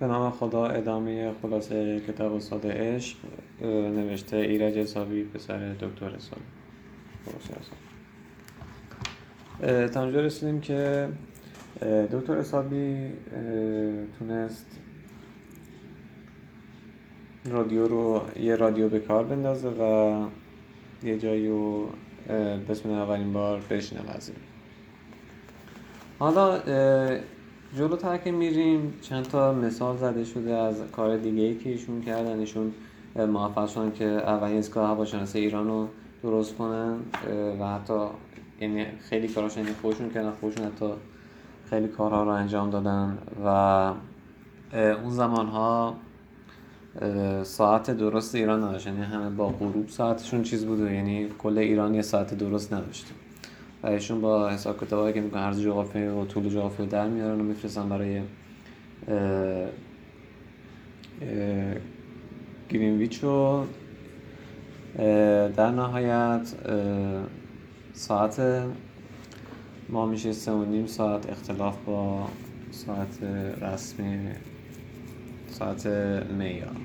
به نام خدا ادامه خلاصه کتاب استاد عشق نوشته ایرج حسابی پسر دکتر حسابی تا اونجا رسیدیم که دکتر حسابی تونست رادیو رو یه رادیو به کار بندازه و یه جایی رو بسم اولین بار بشنه وزیر حالا جلوتر که میریم. چند تا مثال زده شده از کار دیگه ای که ایشون کردن. ایشون موفق شدن که اولین ایستگاه هواشناسی ایران رو درست کنن و حتی یعنی خیلی کاراش یعنی خودشون کردن خودشون حتی خیلی کارها رو انجام دادن. و اون زمان ها ساعت درست ایران نداشت. یعنی همه با غروب ساعتشون چیز بوده یعنی کل ایران یه ساعت درست نداشته و ایشون با حساب کتابایی که می‌کنن عرض جغرافی و طول جغرافی در میارن و میفرستن برای گرینویچ و در نهایت ساعت ما میشه سه و نیم ساعت اختلاف با ساعت رسمی ساعت میار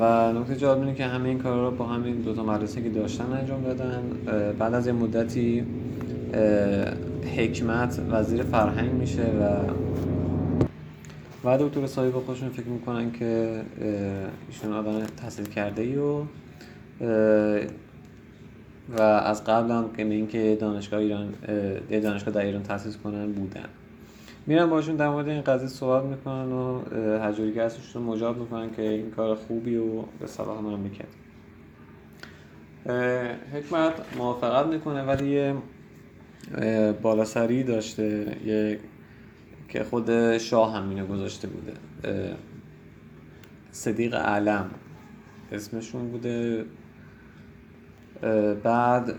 و نکته جالب اینه که همه این کارا رو با همین دو تا مدرسه که داشتن انجام دادن. بعد از یه مدتی حکمت وزیر فرهنگ میشه و و دکتر صاحب خودشون فکر می‌کنن که ایشون آدم تحصیل کرده ای و و از قبل هم که اینکه دانشگاه ایران دانشگاه در ایران تاسیس کنن بودن. میرن باشون در مورد این قضیه صحبت می‌کنن و هجوری رو مجاب می‌کنن که این کار خوبی و به صلاح مملکت حکمت موافقت می‌کنه ولی یه بالاسری داشته یه که خود شاه هم اینو گذاشته بوده. صدیق علم اسمشون بوده. بعد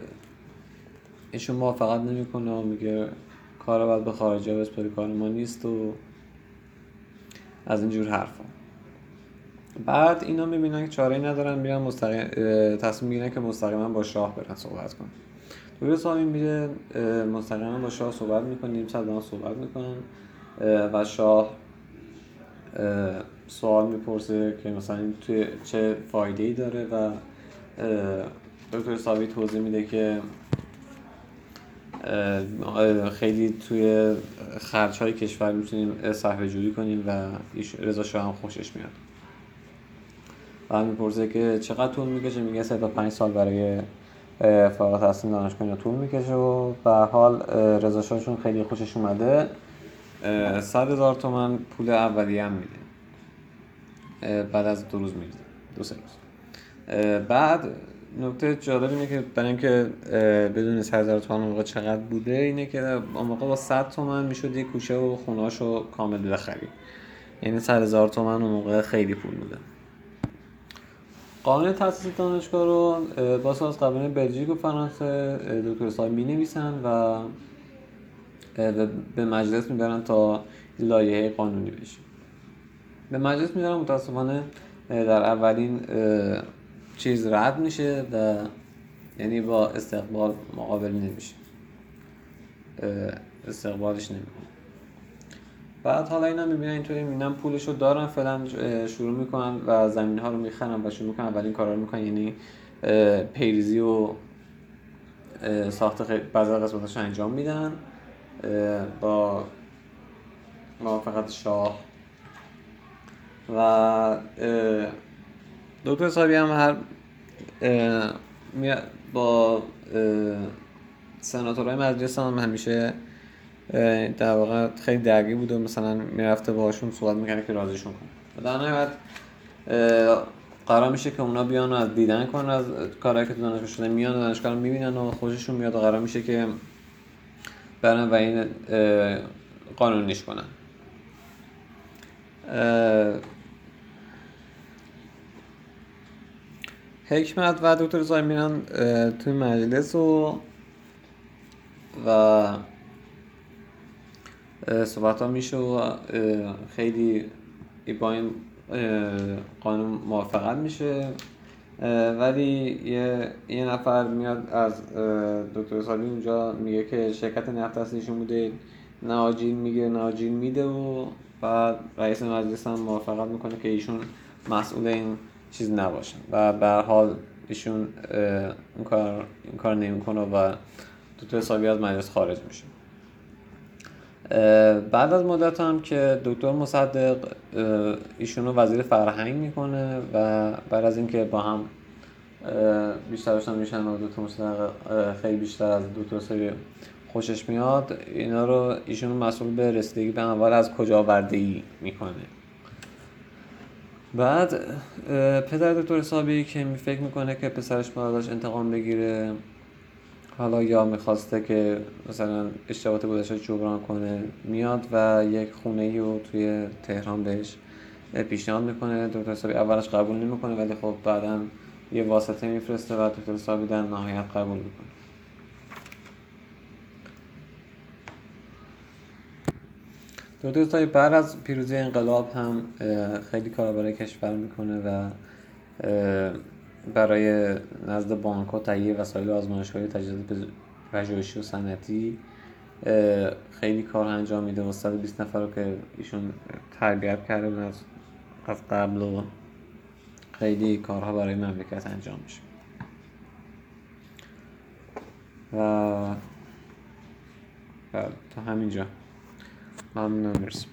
ایشون موافقت نمی‌کنه و میگه کار باید به خارجه بسپاری کار ما نیست و از اینجور حرفا. بعد اینا می‌بینن که چاره ندارن میرن مستقیم تصمیم می‌گیرن که مستقیما با شاه برن صحبت کنن. روی سامی میره مستقیما با شاه صحبت می‌کنه نیم ساعت صحبت می‌کنن و شاه سوال می‌پرسه که مثلا توی چه فایده ای داره و دکتر ساوی توضیح میده که خیلی توی خرج های کشور می‌تونیم صحبه جوری کنیم و رضا شاه هم خوشش میاد. و می‌پرسه که چقدر طول می‌کشه؟ میگه سه تا پنج سال برای فارغ تحصیل دانشگاه طول می‌کشه و به حال رضا شاهشون خیلی خوشش اومده. صد هزار تومن پول اولیه هم میده. بعد از دو روز میده دو سه روز. بعد نکته جالب اینه که برای اینکه بدون 100 هزار تومن موقع چقدر بوده اینه که اون موقع با 100 تومن می‌شد یه کوچه و خونهاشو کامل بخری یعنی 100 هزار تومن اون موقع خیلی پول بوده. قانون تاسیس دانشگاه رو با از قوانین بلژیک و فرانسه دکتر صاحب می نویسن و به مجلس می‌برن تا لایحه قانونی بشه. به مجلس می‌برن متاسفانه در اولین چیز رد میشه و یعنی با استقبال مقابل نمیشه. استقبالش نمی‌کنه. بعد حالا اینا می‌بینن اینطوری می‌بینن پولش رو دارن فعلا شروع می‌کنن و زمین ها رو می‌خرن و شروع می‌کنن اولین کارا رو می‌کنن یعنی پیریزی و ساخت بعضی قسمتش انجام میدن با موافقت شاه. و دکتر صاحبی هم هر با سناتورهای مجلس هم همیشه در واقع خیلی درگیر بود و مثلا می‌رفته باهاشون صحبت می‌کنه که راضیشون کنه. در نهایت قرار میشه که اونا بیان و از دیدن کنن از کارهایی که دانشگاه شده میان و دانشگاه رو می‌بینن و خوششون میاد و قرار میشه که برن و این قانونیش کنن. حکمت و دکتر زای میرن توی مجلس و و صحبت ها میشه و خیلی با این قانون موافقت میشه. ولی یه, یه نفر میاد از دکتر سالی اونجا میگه که شرکت نفت اصلیشون بوده. ناجین میگه ناجین میده و بعد رئیس مجلس هم موافقت می‌کنه که ایشون مسئول این چیز نباشن و به حال ایشون این کار این کار نمی‌کنه و دکتر حسابی از مجلس خارج میشه. بعد از مدت هم که دکتر مصدق ایشونو وزیر فرهنگ می‌کنه و بعد از اینکه با هم بیشتر آشنا میشن و دکتر مصدق خیلی بیشتر از دکتر سری خوشش میاد اینا رو ایشون مسئول به رسیدگی به اموال از کجا آورده می‌کنه. بعد پدر دکتر حسابی که فکر می‌کنه که پسرش باید انتقام بگیره حالا یا می‌خواسته که مثلا اشتباهات گذشته جبران کنه میاد و یک خونه ای رو توی تهران بهش پیشنهاد می‌کنه. دکتر حسابی اولش قبول نمی‌کنه ولی خب بعدا یه واسطه میفرسته و دکتر حسابی در نهایت قبول می‌کنه. دکتر حسابی بعد از پیروزی انقلاب هم خیلی کار برای کشور می‌کنه و برای نزد بانک ها تهیه وسایل آزمایشگاهی تجهیزات پژوهشی و صنعتی خیلی کار انجام میده. و 120 نفر رو که ایشون تربیت کرده از از قبل و خیلی کارها برای مملکت انجام میشه. و تا همینجا. Memnunuz.